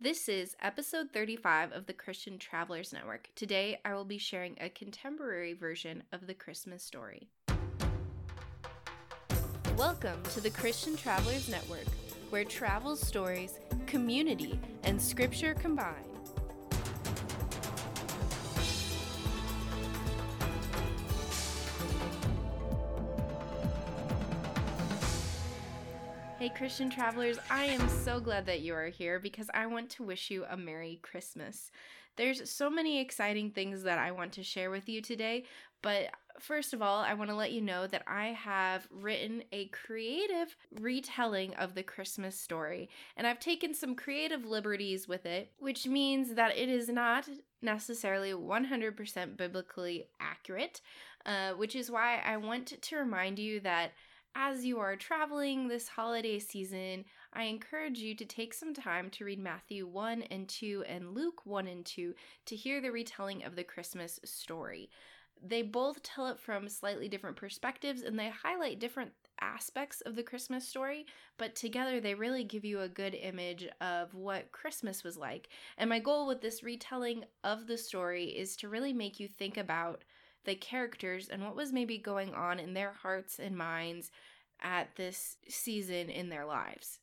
This is episode 35 of the Christian Travelers Network. Today, I will be sharing a contemporary version of the Christmas story. Welcome to the Christian Travelers Network, where travel stories, community, and scripture combine. Hey, Christian travelers, I am so glad that you are here because I want to wish you a Merry Christmas. There's so many exciting things that I want to share with you today, but first of all, I want to let you know that I have written a creative retelling of the Christmas story, and I've taken some creative liberties with it, which means that it is not necessarily 100% biblically accurate, uh, which is why I want to remind you that as you are traveling this holiday season, I encourage you to take some time to read Matthew 1 and 2 and Luke 1 and 2 to hear the retelling of the Christmas story. They both tell it from slightly different perspectives and they highlight different aspects of the Christmas story, but together they really give you a good image of what Christmas was like. And my goal with this retelling of the story is to really make you think about the characters and what was maybe going on in their hearts and minds at this season in their lives.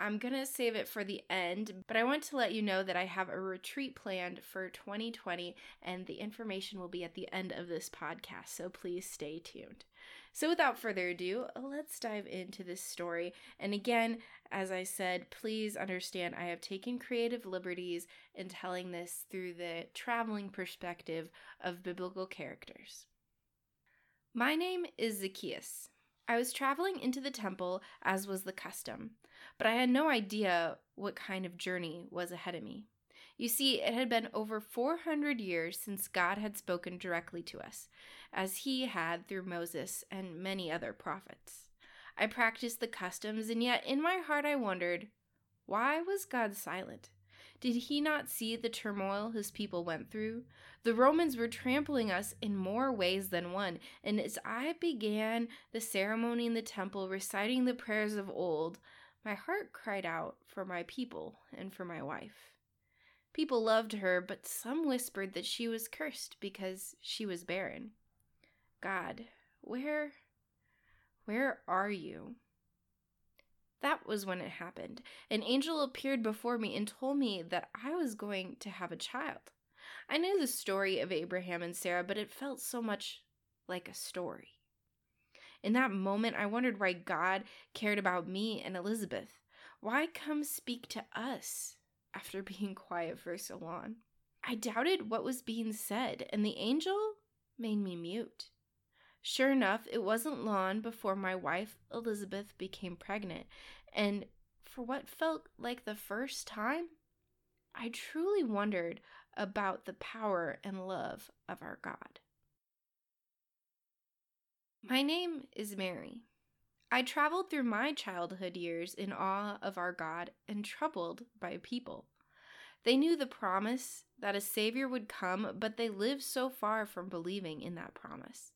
I'm going to save it for the end, but I want to let you know that I have a retreat planned for 2020, and the information will be at the end of this podcast, so please stay tuned. So, without further ado, let's dive into this story. And again, as I said, please understand I have taken creative liberties in telling this through the traveling perspective of biblical characters. My name is Zacchaeus. I was traveling into the temple as was the custom, but I had no idea what kind of journey was ahead of me. You see, it had been over 400 years since God had spoken directly to us, as he had through Moses and many other prophets. I practiced the customs, and yet in my heart I wondered, why was God silent? Did he not see the turmoil his people went through? The Romans were trampling us in more ways than one, and as I began the ceremony in the temple, reciting the prayers of old, my heart cried out for my people and for my wife. People loved her, but some whispered that she was cursed because she was barren. God, where, where are you? That was when it happened. An angel appeared before me and told me that I was going to have a child. I knew the story of Abraham and Sarah, but it felt so much like a story. In that moment, I wondered why God cared about me and Elizabeth. Why come speak to us after being quiet for so long? I doubted what was being said, and the angel made me mute. Sure enough, it wasn't long before my wife Elizabeth became pregnant, and for what felt like the first time, I truly wondered about the power and love of our God. My name is Mary. I traveled through my childhood years in awe of our God and troubled by people. They knew the promise that a Savior would come, but they lived so far from believing in that promise.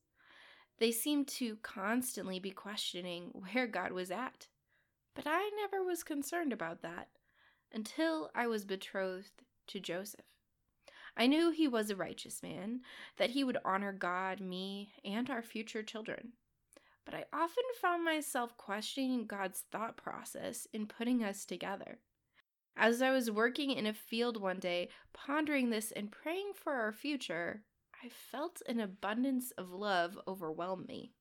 They seemed to constantly be questioning where God was at. But I never was concerned about that until I was betrothed to Joseph. I knew he was a righteous man, that he would honor God, me, and our future children. But I often found myself questioning God's thought process in putting us together. As I was working in a field one day, pondering this and praying for our future, I felt an abundance of love overwhelm me,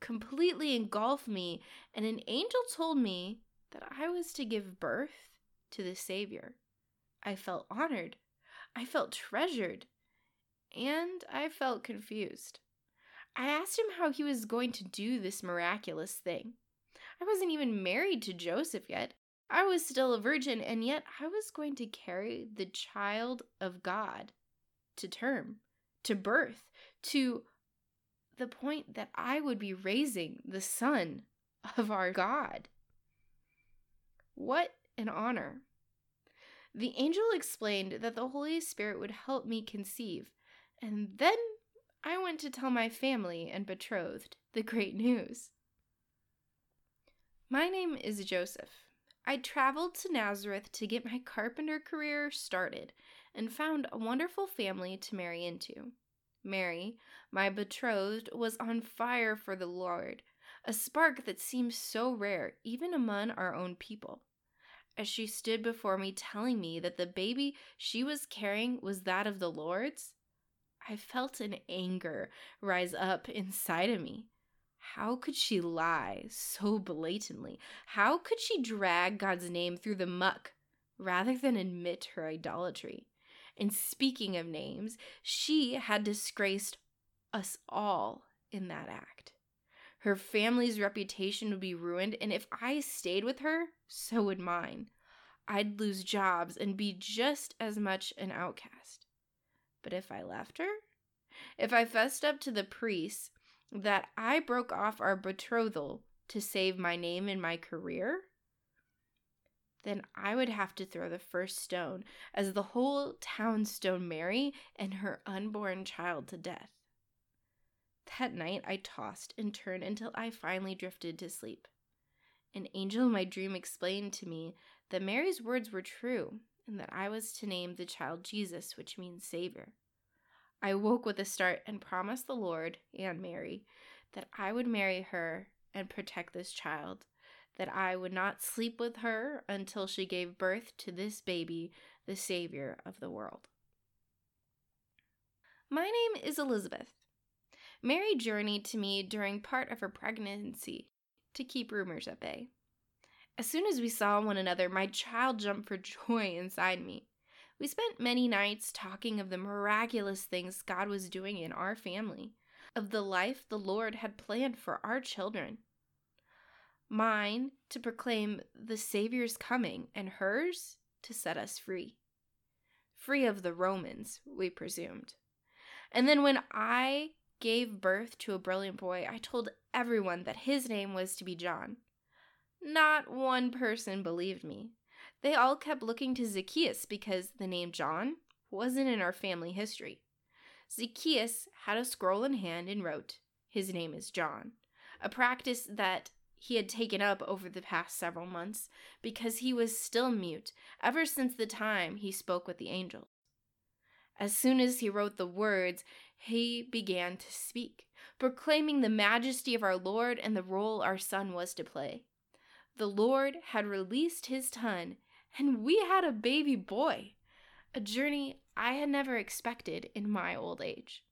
completely engulf me, and an angel told me that I was to give birth to the Savior. I felt honored, I felt treasured, and I felt confused. I asked him how he was going to do this miraculous thing. I wasn't even married to Joseph yet. I was still a virgin, and yet I was going to carry the child of God to term, to birth, to the point that I would be raising the Son of our God. What an honor. The angel explained that the Holy Spirit would help me conceive, and then I went to tell my family and betrothed the great news. My name is Joseph. I traveled to Nazareth to get my carpenter career started and found a wonderful family to marry into. Mary, my betrothed, was on fire for the Lord, a spark that seems so rare even among our own people. As she stood before me telling me that the baby she was carrying was that of the Lord's, I felt an anger rise up inside of me. How could she lie so blatantly? How could she drag God's name through the muck rather than admit her idolatry? And speaking of names, she had disgraced us all in that act. Her family's reputation would be ruined, and if I stayed with her, so would mine. I'd lose jobs and be just as much an outcast. But if I left her, if I fessed up to the priests that I broke off our betrothal to save my name and my career, then I would have to throw the first stone as the whole town stoned Mary and her unborn child to death. That night I tossed and turned until I finally drifted to sleep. An angel in my dream explained to me that Mary's words were true and that I was to name the child Jesus, which means Savior. I woke with a start and promised the Lord and Mary that I would marry her and protect this child that I would not sleep with her until she gave birth to this baby, the Savior of the world. My name is Elizabeth. Mary journeyed to me during part of her pregnancy to keep rumors at bay. As soon as we saw one another, my child jumped for joy inside me. We spent many nights talking of the miraculous things God was doing in our family, of the life the Lord had planned for our children mine to proclaim the Savior's coming, and hers to set us free. Free of the Romans, we presumed. And then when I gave birth to a brilliant boy, I told everyone that his name was to be John. Not one person believed me. They all kept looking to Zacchaeus because the name John wasn't in our family history. Zacchaeus had a scroll in hand and wrote, His name is John, a practice that he had taken up over the past several months because he was still mute ever since the time he spoke with the angels. As soon as he wrote the words, he began to speak, proclaiming the majesty of our Lord and the role our son was to play. The Lord had released his son, and we had a baby boy, a journey I had never expected in my old age.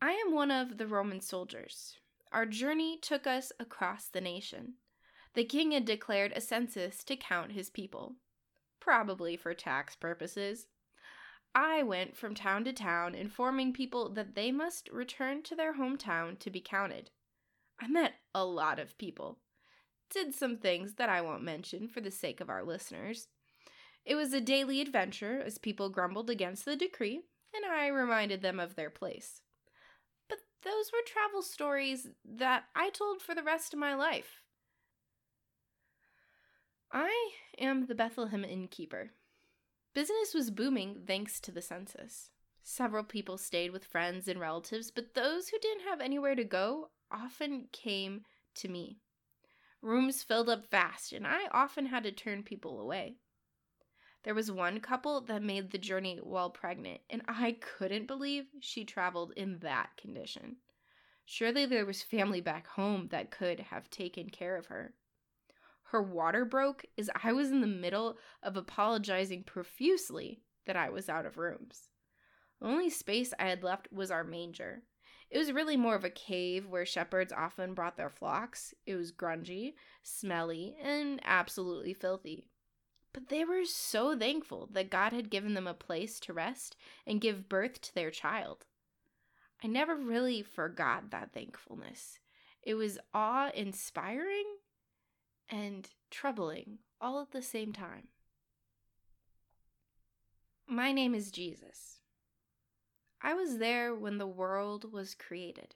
I am one of the Roman soldiers, our journey took us across the nation. The king had declared a census to count his people, probably for tax purposes. I went from town to town informing people that they must return to their hometown to be counted. I met a lot of people. Did some things that I won't mention for the sake of our listeners. It was a daily adventure as people grumbled against the decree, and I reminded them of their place But those were travel stories that I told for the rest of my life. I am the Bethlehem innkeeper. Business was booming thanks to the census. Several people stayed with friends and relatives, but those who didn't have anywhere to go often came to me. Rooms filled up fast, and I often had to turn people away. There was one couple that made the journey while pregnant, and I couldn't believe she traveled in that condition. Surely there was family back home that could have taken care of her. Her water broke as I was in the middle of apologizing profusely that I was out of rooms. The only space I had left was our manger. It was really more of a cave where shepherds often brought their flocks. It was grungy, smelly, and absolutely filthy. But they were so thankful that God had given them a place to rest and give birth to their child. I never really forgot that thankfulness. It was awe inspiring and troubling all at the same time. My name is Jesus. I was there when the world was created.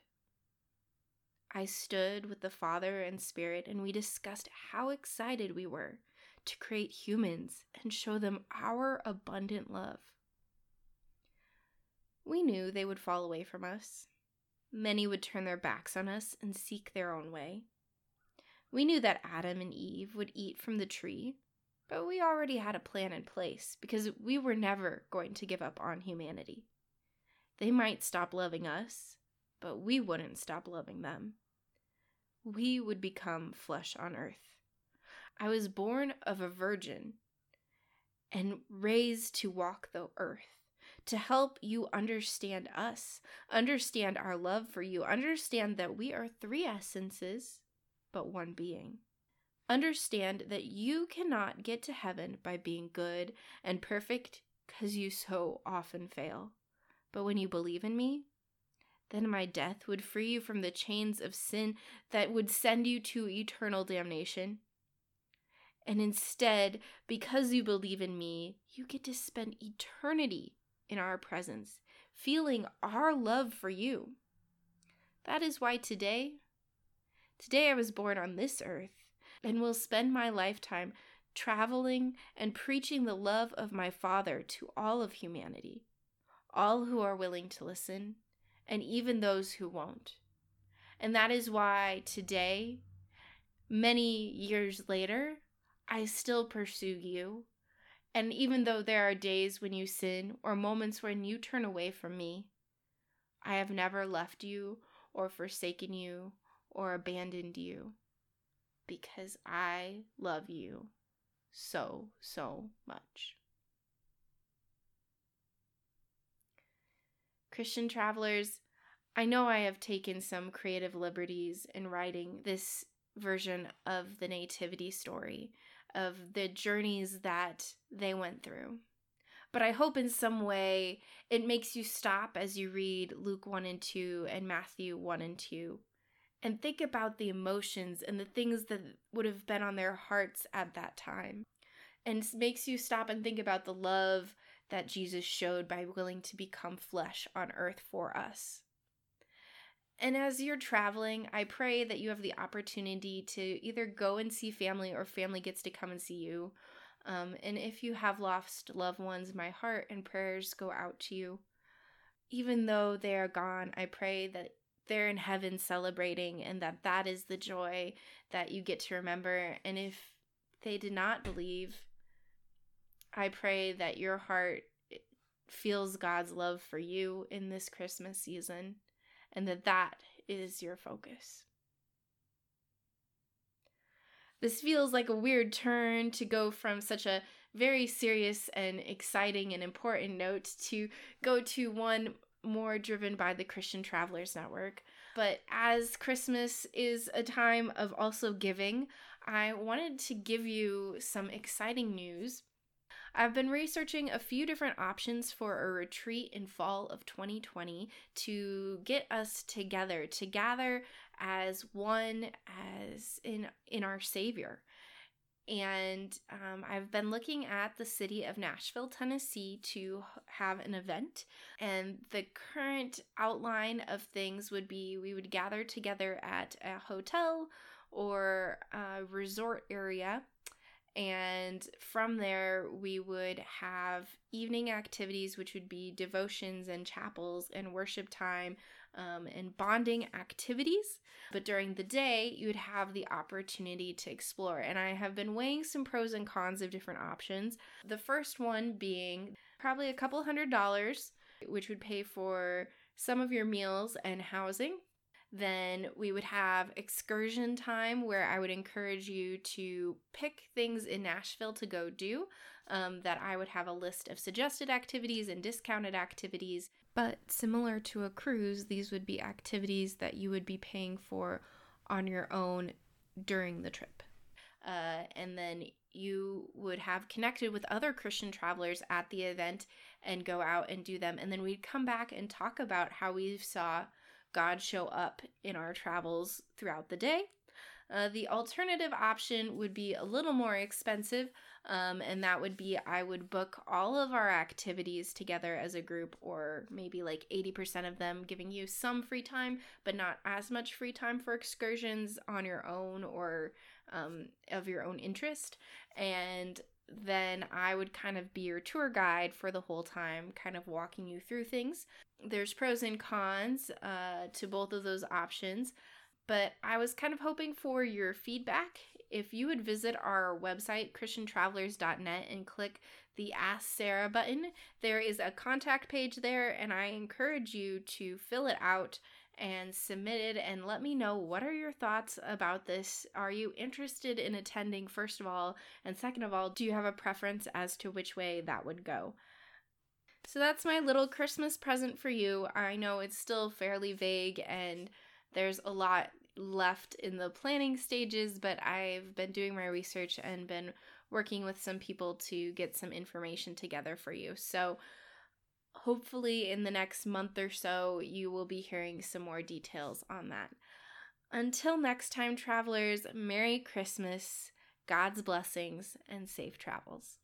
I stood with the Father and Spirit, and we discussed how excited we were to create humans and show them our abundant love. We knew they would fall away from us. Many would turn their backs on us and seek their own way. We knew that Adam and Eve would eat from the tree, but we already had a plan in place because we were never going to give up on humanity. They might stop loving us, but we wouldn't stop loving them. We would become flesh on earth. I was born of a virgin and raised to walk the earth, to help you understand us, understand our love for you, understand that we are three essences, but one being. Understand that you cannot get to heaven by being good and perfect because you so often fail. But when you believe in me, then my death would free you from the chains of sin that would send you to eternal damnation. And instead, because you believe in me, you get to spend eternity in our presence, feeling our love for you. That is why today, today I was born on this earth and will spend my lifetime traveling and preaching the love of my Father to all of humanity, all who are willing to listen, and even those who won't. And that is why today, many years later, I still pursue you. And even though there are days when you sin or moments when you turn away from me, I have never left you or forsaken you or abandoned you because I love you so, so much. Christian travelers, I know I have taken some creative liberties in writing this version of the Nativity story of the journeys that they went through. But I hope in some way it makes you stop as you read Luke 1 and 2 and Matthew 1 and 2 and think about the emotions and the things that would have been on their hearts at that time. And makes you stop and think about the love that Jesus showed by willing to become flesh on earth for us. And as you're traveling, I pray that you have the opportunity to either go and see family or family gets to come and see you. Um, and if you have lost loved ones, my heart and prayers go out to you. Even though they are gone, I pray that they're in heaven celebrating and that that is the joy that you get to remember. And if they did not believe, I pray that your heart feels God's love for you in this Christmas season and that that is your focus. This feels like a weird turn to go from such a very serious and exciting and important note to go to one more driven by the Christian Travelers Network. But as Christmas is a time of also giving, I wanted to give you some exciting news I've been researching a few different options for a retreat in fall of 2020 to get us together, to gather as one as in in our Savior. And um, I've been looking at the city of Nashville, Tennessee to have an event. And the current outline of things would be we would gather together at a hotel or a resort area and from there, we would have evening activities, which would be devotions and chapels and worship time um, and bonding activities. But during the day, you would have the opportunity to explore. And I have been weighing some pros and cons of different options. The first one being probably a couple hundred dollars, which would pay for some of your meals and housing. Then we would have excursion time where I would encourage you to pick things in Nashville to go do. Um, that I would have a list of suggested activities and discounted activities. But similar to a cruise, these would be activities that you would be paying for on your own during the trip. Uh, and then you would have connected with other Christian travelers at the event and go out and do them. And then we'd come back and talk about how we saw God show up in our travels throughout the day. Uh, the alternative option would be a little more expensive, um, and that would be I would book all of our activities together as a group, or maybe like 80% of them, giving you some free time, but not as much free time for excursions on your own or um, of your own interest. And then I would kind of be your tour guide for the whole time, kind of walking you through things. There's pros and cons uh, to both of those options. But I was kind of hoping for your feedback. If you would visit our website, ChristianTravelers.net, and click the Ask Sarah button, there is a contact page there, and I encourage you to fill it out and submit it and let me know what are your thoughts about this. Are you interested in attending, first of all? And second of all, do you have a preference as to which way that would go? So that's my little Christmas present for you. I know it's still fairly vague and there's a lot left in the planning stages, but I've been doing my research and been working with some people to get some information together for you. So hopefully, in the next month or so, you will be hearing some more details on that. Until next time, travelers, Merry Christmas, God's blessings, and safe travels.